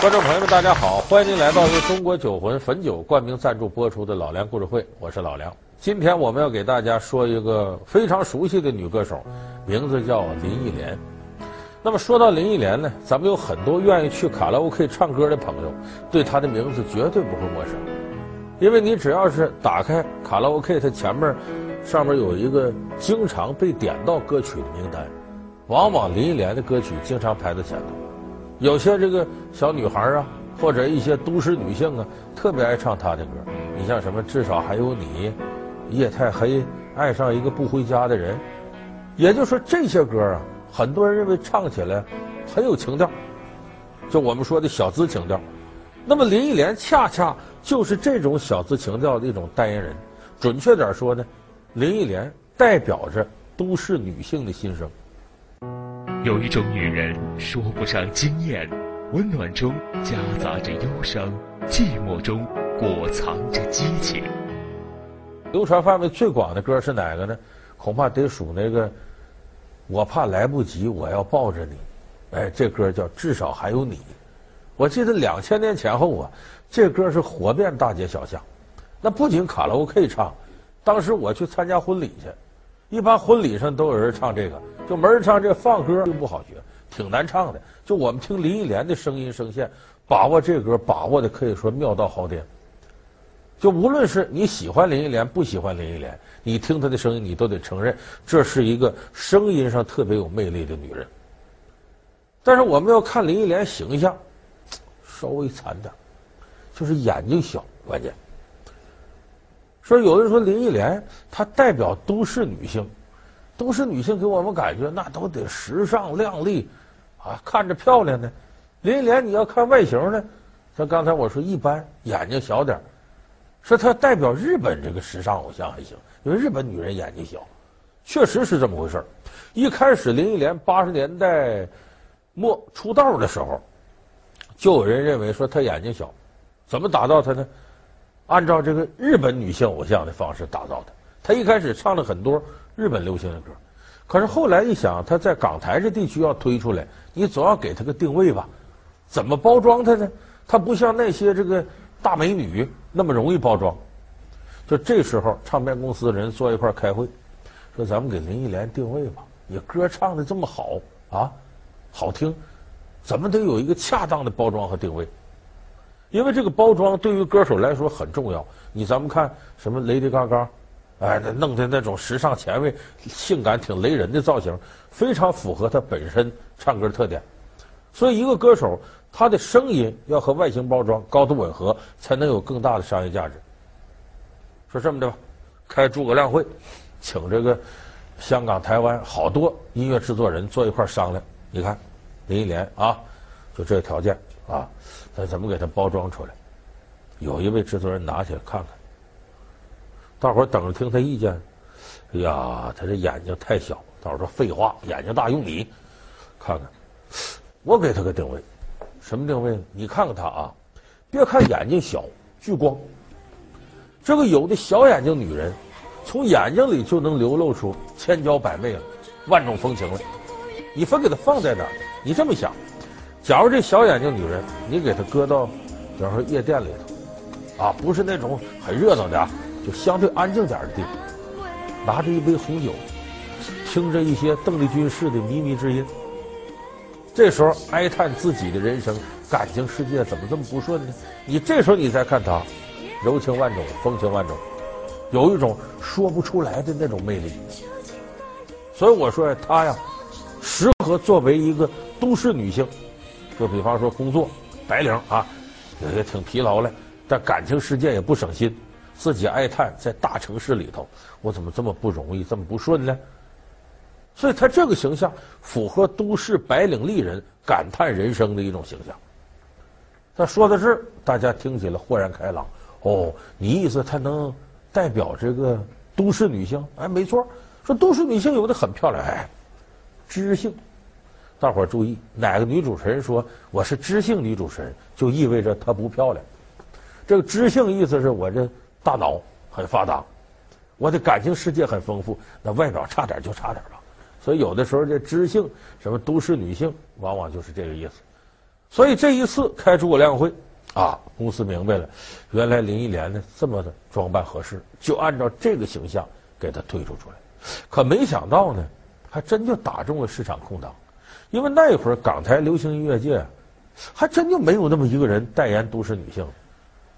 观众朋友们，大家好！欢迎您来到由中国酒魂汾酒冠名赞助播出的《老梁故事会》，我是老梁。今天我们要给大家说一个非常熟悉的女歌手，名字叫林忆莲。那么说到林忆莲呢，咱们有很多愿意去卡拉 OK 唱歌的朋友，对她的名字绝对不会陌生，因为你只要是打开卡拉 OK，它前面上面有一个经常被点到歌曲的名单，往往林忆莲的歌曲经常排在前头。有些这个小女孩啊，或者一些都市女性啊，特别爱唱她的歌。你像什么？至少还有你，夜太黑，爱上一个不回家的人。也就是说，这些歌啊，很多人认为唱起来很有情调，就我们说的小资情调。那么林忆莲恰恰就是这种小资情调的一种代言人。准确点说呢，林忆莲代表着都市女性的心声。有一种女人说不上惊艳，温暖中夹杂着忧伤，寂寞中裹藏着激情。流传范围最广的歌是哪个呢？恐怕得数那个“我怕来不及，我要抱着你”。哎，这歌叫《至少还有你》。我记得两千年前后啊，这歌是火遍大街小巷。那不仅卡拉 OK 唱，当时我去参加婚礼去。一般婚礼上都有人唱这个，就没人唱这放歌就不好学，挺难唱的。就我们听林忆莲的声音声线，把握这歌把握的可以说妙到毫巅。就无论是你喜欢林忆莲不喜欢林忆莲，你听她的声音，你都得承认这是一个声音上特别有魅力的女人。但是我们要看林忆莲形象，稍微惨点，就是眼睛小，关键。说有人说林忆莲她代表都市女性，都市女性给我们感觉那都得时尚靓丽，啊，看着漂亮呢。林忆莲你要看外形呢，像刚才我说一般，眼睛小点说她代表日本这个时尚偶像还行，因为日本女人眼睛小，确实是这么回事一开始林忆莲八十年代末出道的时候，就有人认为说她眼睛小，怎么打造她呢？按照这个日本女性偶像的方式打造的，她一开始唱了很多日本流行的歌，可是后来一想，她在港台这地区要推出来，你总要给她个定位吧？怎么包装她呢？她不像那些这个大美女那么容易包装。就这时候，唱片公司的人坐一块开会，说：“咱们给林忆莲定位吧，你歌唱的这么好啊，好听，怎么得有一个恰当的包装和定位？”因为这个包装对于歌手来说很重要。你咱们看什么 Lady Gaga，哎，那弄的那种时尚前卫、性感、挺雷人的造型，非常符合他本身唱歌特点。所以，一个歌手他的声音要和外形包装高度吻合，才能有更大的商业价值。说这么的吧，开诸葛亮会，请这个香港、台湾好多音乐制作人坐一块商量。你看，林忆莲啊，就这个条件啊。那怎么给他包装出来？有一位制作人拿起来看看，大伙儿等着听他意见。哎呀，他这眼睛太小。大伙儿说废话，眼睛大用你看看。我给他个定位，什么定位呢？你看看他啊，别看眼睛小，聚光。这个有的小眼睛女人，从眼睛里就能流露出千娇百媚了，万种风情了。你分给他放在哪儿？你这么想。假如这小眼睛女人，你给她搁到，比方说夜店里头，啊，不是那种很热闹的，就相对安静点的地方，拿着一杯红酒，听着一些邓丽君式的靡靡之音，这时候哀叹自己的人生，感情世界怎么这么不顺呢？你这时候你再看她，柔情万种，风情万种，有一种说不出来的那种魅力。所以我说呀，她呀，适合作为一个都市女性。就比方说工作，白领啊，有些挺疲劳了，但感情世界也不省心，自己哀叹在大城市里头，我怎么这么不容易，这么不顺呢？所以他这个形象符合都市白领丽人感叹人生的一种形象。他说到这儿，大家听起来豁然开朗。哦，你意思他能代表这个都市女性？哎，没错，说都市女性有的很漂亮，哎，知性。大伙儿注意，哪个女主持人说我是知性女主持人，就意味着她不漂亮。这个知性意思是我这大脑很发达，我的感情世界很丰富，那外表差点就差点吧。所以有的时候这知性什么都市女性，往往就是这个意思。所以这一次开诸葛亮会啊，公司明白了，原来林忆莲呢这么的装扮合适，就按照这个形象给她推出出来。可没想到呢，还真就打中了市场空档，因为那会儿港台流行音乐界还真就没有那么一个人代言都市女性。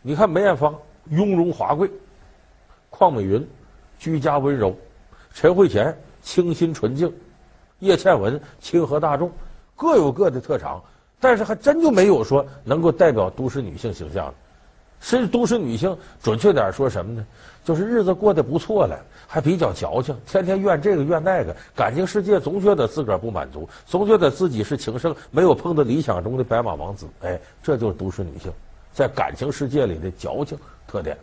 你看梅艳芳雍容华贵，邝美云居家温柔，陈慧娴清新纯净，叶倩文亲和大众，各有各的特长，但是还真就没有说能够代表都市女性形象的。是都市女性，准确点说什么呢？就是日子过得不错了，还比较矫情，天天怨这个怨那个，感情世界总觉得自个儿不满足，总觉得自己是情圣，没有碰到理想中的白马王子。哎，这就是都市女性在感情世界里的矫情特点。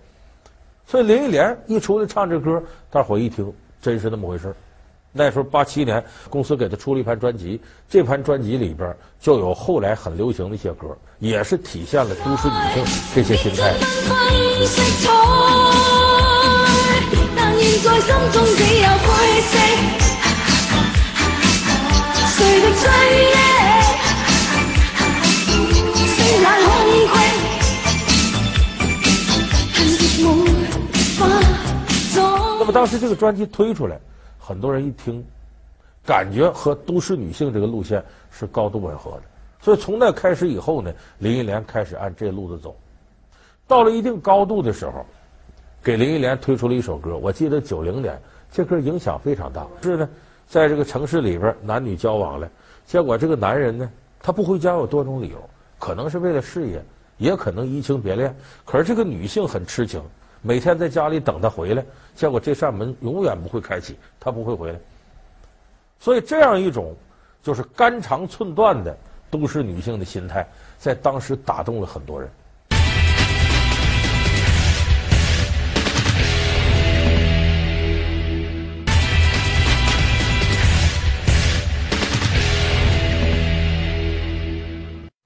所以林忆莲一出来唱这歌，大伙一听，真是那么回事。那时候八七年，公司给他出了一盘专辑，这盘专辑里边就有后来很流行的一些歌，也是体现了都市女性这些心态。那么当时这个专辑推出来。很多人一听，感觉和都市女性这个路线是高度吻合的，所以从那开始以后呢，林忆莲开始按这路子走。到了一定高度的时候，给林忆莲推出了一首歌，我记得九零年这歌影响非常大。是呢，在这个城市里边，男女交往了，结果这个男人呢，他不回家有多种理由，可能是为了事业，也可能移情别恋。可是这个女性很痴情。每天在家里等他回来，结果这扇门永远不会开启，他不会回来。所以这样一种就是肝肠寸断的都市女性的心态，在当时打动了很多人。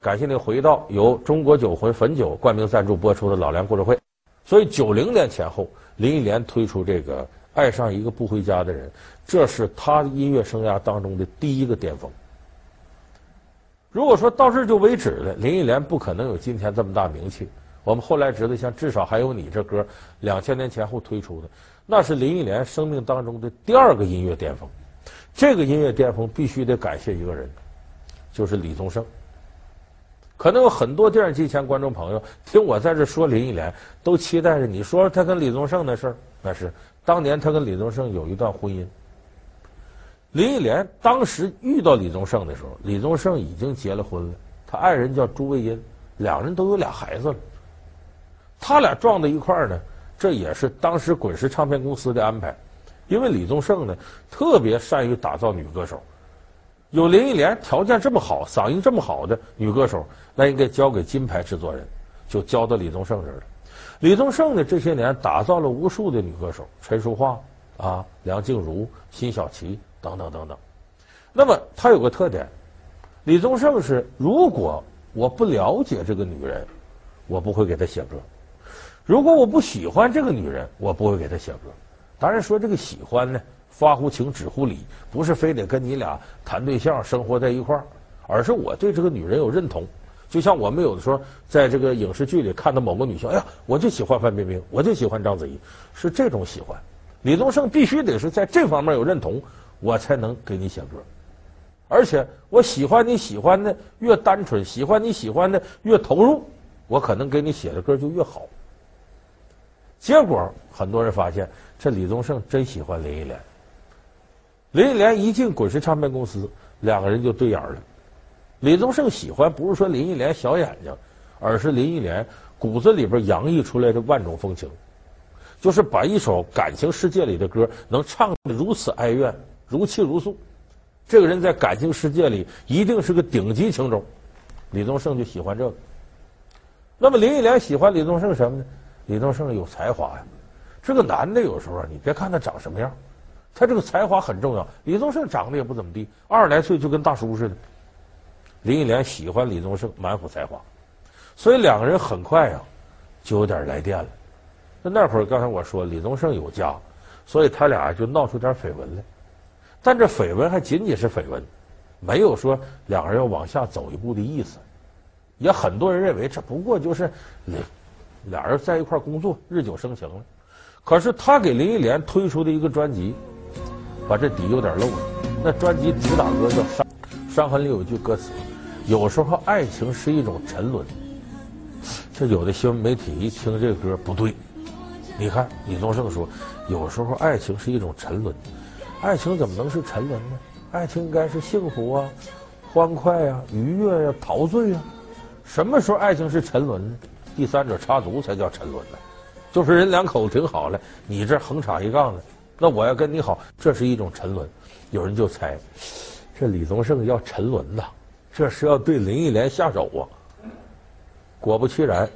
感谢您回到由中国酒魂汾酒冠名赞助播出的《老梁故事会》。所以，九零年前后，林忆莲推出这个《爱上一个不回家的人》，这是她音乐生涯当中的第一个巅峰。如果说到这就为止了，林忆莲不可能有今天这么大名气。我们后来知道，像至少还有你这歌，两千年前后推出的，那是林忆莲生命当中的第二个音乐巅峰。这个音乐巅峰必须得感谢一个人，就是李宗盛。可能有很多电视机前观众朋友听我在这说林忆莲，都期待着你说说他跟李宗盛的事儿。那是当年他跟李宗盛有一段婚姻。林忆莲当时遇到李宗盛的时候，李宗盛已经结了婚了，他爱人叫朱卫茵，两人都有俩孩子了。他俩撞在一块儿呢，这也是当时滚石唱片公司的安排，因为李宗盛呢特别善于打造女歌手。有林忆莲条件这么好、嗓音这么好的女歌手，那应该交给金牌制作人，就交到李宗盛这儿了。李宗盛呢，这些年打造了无数的女歌手，陈淑桦啊、梁静茹、辛晓琪等等等等。那么他有个特点，李宗盛是如果我不了解这个女人，我不会给她写歌；如果我不喜欢这个女人，我不会给她写歌。当然说这个喜欢呢。发乎情，止乎礼，不是非得跟你俩谈对象、生活在一块儿，而是我对这个女人有认同。就像我们有的时候在这个影视剧里看到某个女性，哎呀，我就喜欢范冰冰，我就喜欢章子怡，是这种喜欢。李宗盛必须得是在这方面有认同，我才能给你写歌。而且我喜欢你喜欢的越单纯，喜欢你喜欢的越投入，我可能给你写的歌就越好。结果很多人发现，这李宗盛真喜欢林忆莲。林忆莲一进滚石唱片公司，两个人就对眼了。李宗盛喜欢不是说林忆莲小眼睛，而是林忆莲骨子里边洋溢出来的万种风情，就是把一首感情世界里的歌能唱得如此哀怨、如泣如诉。这个人在感情世界里一定是个顶级情种，李宗盛就喜欢这个。那么林忆莲喜欢李宗盛什么呢？李宗盛有才华呀。这个男的有时候，你别看他长什么样。他这个才华很重要。李宗盛长得也不怎么地，二十来岁就跟大叔似的。林忆莲喜欢李宗盛满腹才华，所以两个人很快呀、啊、就有点来电了。那那会儿刚才我说李宗盛有家，所以他俩就闹出点绯闻来。但这绯闻还仅仅是绯闻，没有说两个人要往下走一步的意思。也很多人认为这不过就是俩俩人在一块工作，日久生情了。可是他给林忆莲推出的一个专辑，把这底有点漏了。那专辑主打歌叫《伤》，伤痕里有一句歌词：“有时候爱情是一种沉沦。”这有的新闻媒体一听这歌不对，你看李宗盛说：“有时候爱情是一种沉沦，爱情怎么能是沉沦呢？爱情应该是幸福啊，欢快啊，愉悦呀、啊，陶醉啊。什么时候爱情是沉沦呢？第三者插足才叫沉沦呢。”就是人两口子挺好的，你这横插一杠子，那我要跟你好，这是一种沉沦。有人就猜，这李宗盛要沉沦呐，这是要对林忆莲下手啊。果不其然，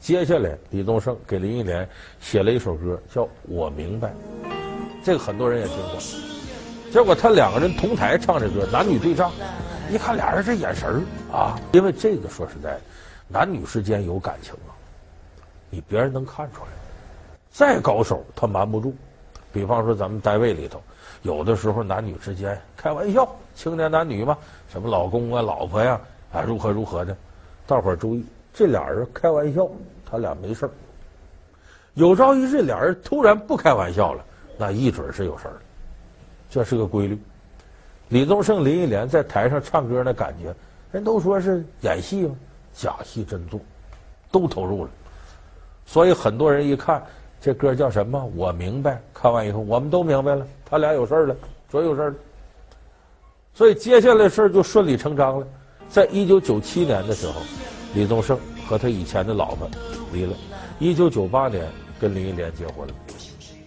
接下来李宗盛给林忆莲写了一首歌，叫《我明白》，这个很多人也听过。结果他两个人同台唱这歌，男女对唱，一看俩人这眼神啊，因为这个说实在的，男女之间有感情啊，你别人能看出来。再高手他瞒不住，比方说咱们单位里头，有的时候男女之间开玩笑，青年男女嘛，什么老公啊、老婆呀，啊如何如何的，大伙儿注意，这俩人开玩笑，他俩没事儿。有朝一日俩人突然不开玩笑了，那一准是有事儿，这是个规律。李宗盛、林忆莲在台上唱歌那感觉，人都说是演戏嘛，假戏真做，都投入了，所以很多人一看。这歌叫什么？我明白。看完以后，我们都明白了，他俩有事儿了，说有事儿了。所以接下来事儿就顺理成章了。在一九九七年的时候，李宗盛和他以前的老婆离了。一九九八年跟林忆莲结婚了。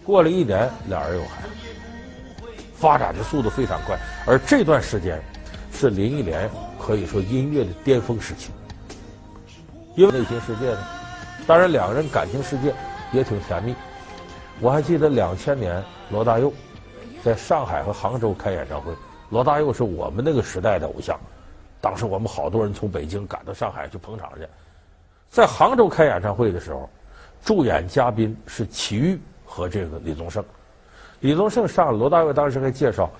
过了一年，俩人有孩子，发展的速度非常快。而这段时间是林忆莲可以说音乐的巅峰时期。因为内心世界呢，当然两个人感情世界。也挺甜蜜，我还记得两千年罗大佑在上海和杭州开演唱会，罗大佑是我们那个时代的偶像，当时我们好多人从北京赶到上海去捧场去。在杭州开演唱会的时候，助演嘉宾是齐豫和这个李宗盛。李宗盛上，罗大佑当时还介绍，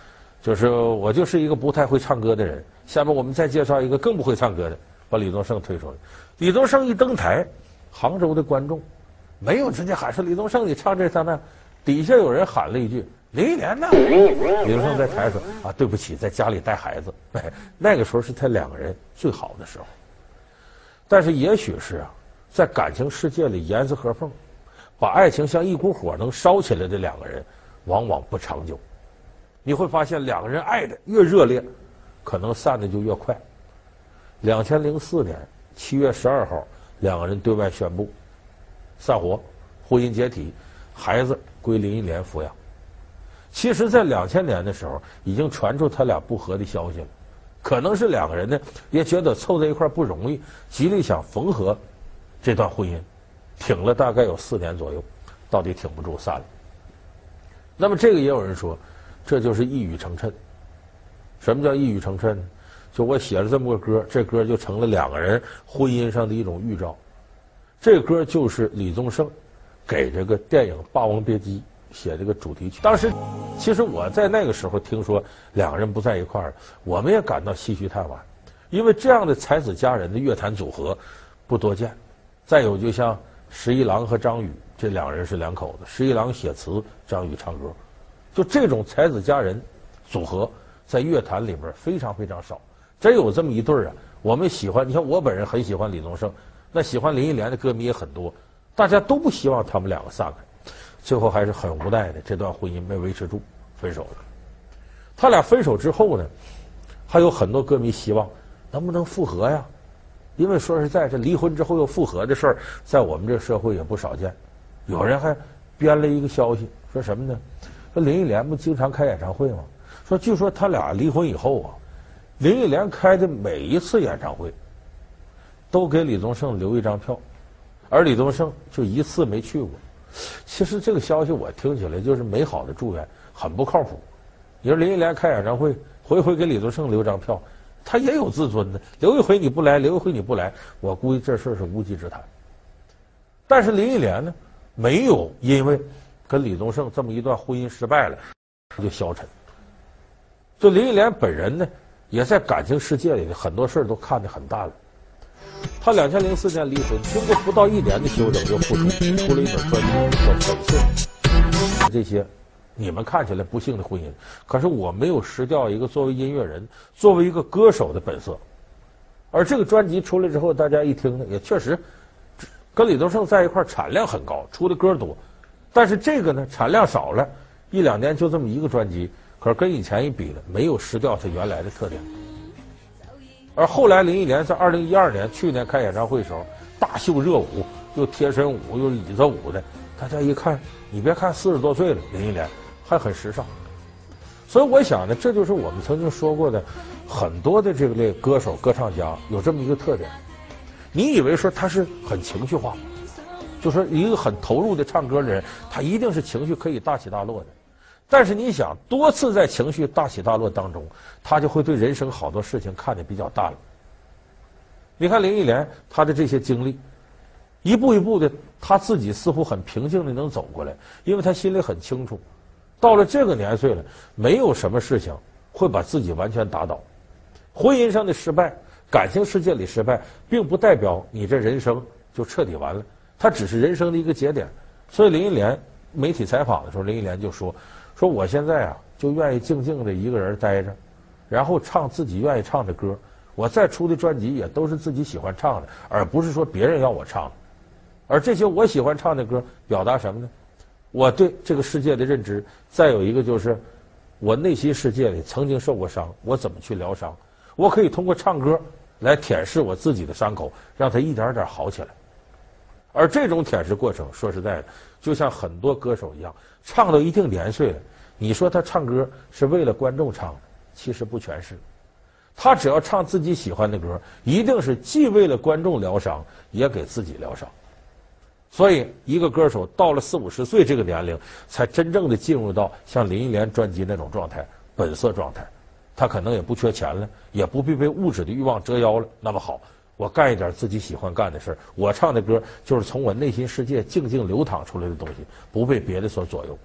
就是我就是一个不太会唱歌的人，下面我们再介绍一个更不会唱歌的，把李宗盛推出来。李宗盛一登台，杭州的观众。没有直接喊说李宗盛，你唱这唱那，底下有人喊了一句林忆莲呢。李宗盛在台上说啊，对不起，在家里带孩子。哎，那个时候是他两个人最好的时候。但是也许是啊，在感情世界里严丝合缝，把爱情像一股火能烧起来的两个人，往往不长久。你会发现两个人爱的越热烈，可能散的就越快。两千零四年七月十二号，两个人对外宣布。散伙，婚姻解体，孩子归林忆莲抚养。其实，在两千年的时候，已经传出他俩不和的消息了。可能是两个人呢，也觉得凑在一块不容易，极力想缝合这段婚姻，挺了大概有四年左右，到底挺不住散了。那么，这个也有人说，这就是一语成谶。什么叫一语成谶呢？就我写了这么个歌，这歌就成了两个人婚姻上的一种预兆。这歌就是李宗盛给这个电影《霸王别姬》写这个主题曲。当时，其实我在那个时候听说两个人不在一块儿，我们也感到唏嘘叹惋，因为这样的才子佳人的乐坛组合不多见。再有，就像十一郎和张宇这两人是两口子，十一郎写词，张宇唱歌，就这种才子佳人组合在乐坛里边非常非常少。真有这么一对儿啊，我们喜欢。你看，我本人很喜欢李宗盛。那喜欢林忆莲的歌迷也很多，大家都不希望他们两个散开，最后还是很无奈的，这段婚姻没维持住，分手了。他俩分手之后呢，还有很多歌迷希望能不能复合呀？因为说实在，这离婚之后又复合的事儿，在我们这社会也不少见。有人还编了一个消息，说什么呢？说林忆莲不经常开演唱会吗？说据说他俩离婚以后啊，林忆莲开的每一次演唱会。都给李宗盛留一张票，而李宗盛就一次没去过。其实这个消息我听起来就是美好的祝愿，很不靠谱。你说林忆莲开演唱会，回回给李宗盛留张票，他也有自尊的。留一回你不来，留一回你不来，我估计这事儿是无稽之谈。但是林忆莲呢，没有因为跟李宗盛这么一段婚姻失败了，他就消沉。就林忆莲本人呢，也在感情世界里的很多事儿都看得很淡了。他两千零四年离婚，经过不到一年的休整又复出，出了一本专辑叫《本色》。这些你们看起来不幸的婚姻，可是我没有失掉一个作为音乐人、作为一个歌手的本色。而这个专辑出来之后，大家一听呢，也确实跟李宗盛在一块儿产量很高，出的歌多。但是这个呢，产量少了，一两年就这么一个专辑，可是跟以前一比呢，没有失掉它原来的特点。而后来林忆莲在二零一二年去年开演唱会的时候，大秀热舞，又贴身舞又椅子舞的，大家一看，你别看四十多岁了，林忆莲还很时尚。所以我想呢，这就是我们曾经说过的，很多的这个类歌手、歌唱家有这么一个特点。你以为说他是很情绪化，就说一个很投入的唱歌的人，他一定是情绪可以大起大落的。但是你想，多次在情绪大起大落当中，他就会对人生好多事情看得比较淡了。你看林忆莲，她的这些经历，一步一步的，她自己似乎很平静的能走过来，因为她心里很清楚，到了这个年岁了，没有什么事情会把自己完全打倒。婚姻上的失败，感情世界里失败，并不代表你这人生就彻底完了，它只是人生的一个节点。所以林忆莲媒体采访的时候，林忆莲就说。说我现在啊，就愿意静静的一个人待着，然后唱自己愿意唱的歌。我再出的专辑也都是自己喜欢唱的，而不是说别人要我唱。而这些我喜欢唱的歌，表达什么呢？我对这个世界的认知。再有一个就是，我内心世界里曾经受过伤，我怎么去疗伤？我可以通过唱歌来舔舐我自己的伤口，让它一点点好起来。而这种舔舐过程，说实在的，就像很多歌手一样，唱到一定年岁了，你说他唱歌是为了观众唱的，其实不全是。他只要唱自己喜欢的歌，一定是既为了观众疗伤，也给自己疗伤。所以，一个歌手到了四五十岁这个年龄，才真正的进入到像林忆莲专辑那种状态，本色状态。他可能也不缺钱了，也不必被物质的欲望折腰了。那么好。我干一点自己喜欢干的事儿，我唱的歌就是从我内心世界静静流淌出来的东西，不被别的所左右。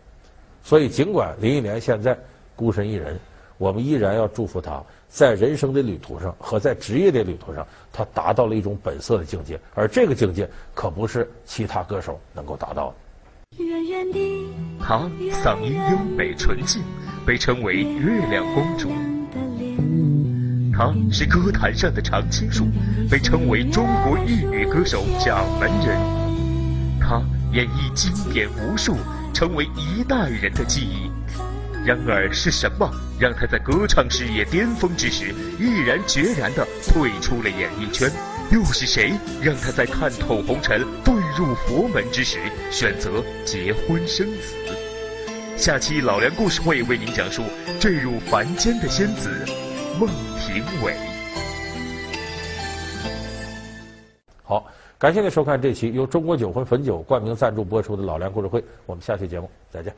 所以，尽管林忆莲现在孤身一人，我们依然要祝福她在人生的旅途上和在职业的旅途上，她达到了一种本色的境界，而这个境界可不是其他歌手能够达到的。她嗓音优美纯净，被称为“月亮公主”。她是歌坛上的常青树，被称为中国玉女歌手掌门人。她演绎经典无数，成为一代人的记忆。然而，是什么让她在歌唱事业巅峰之时，毅然决然地退出了演艺圈？又是谁让她在看透红尘、遁入佛门之时，选择结婚生子？下期老梁故事会为您讲述坠入凡间的仙子。孟庭苇，好，感谢您收看这期由中国酒魂汾酒冠名赞助播出的《老梁故事会》，我们下期节目再见。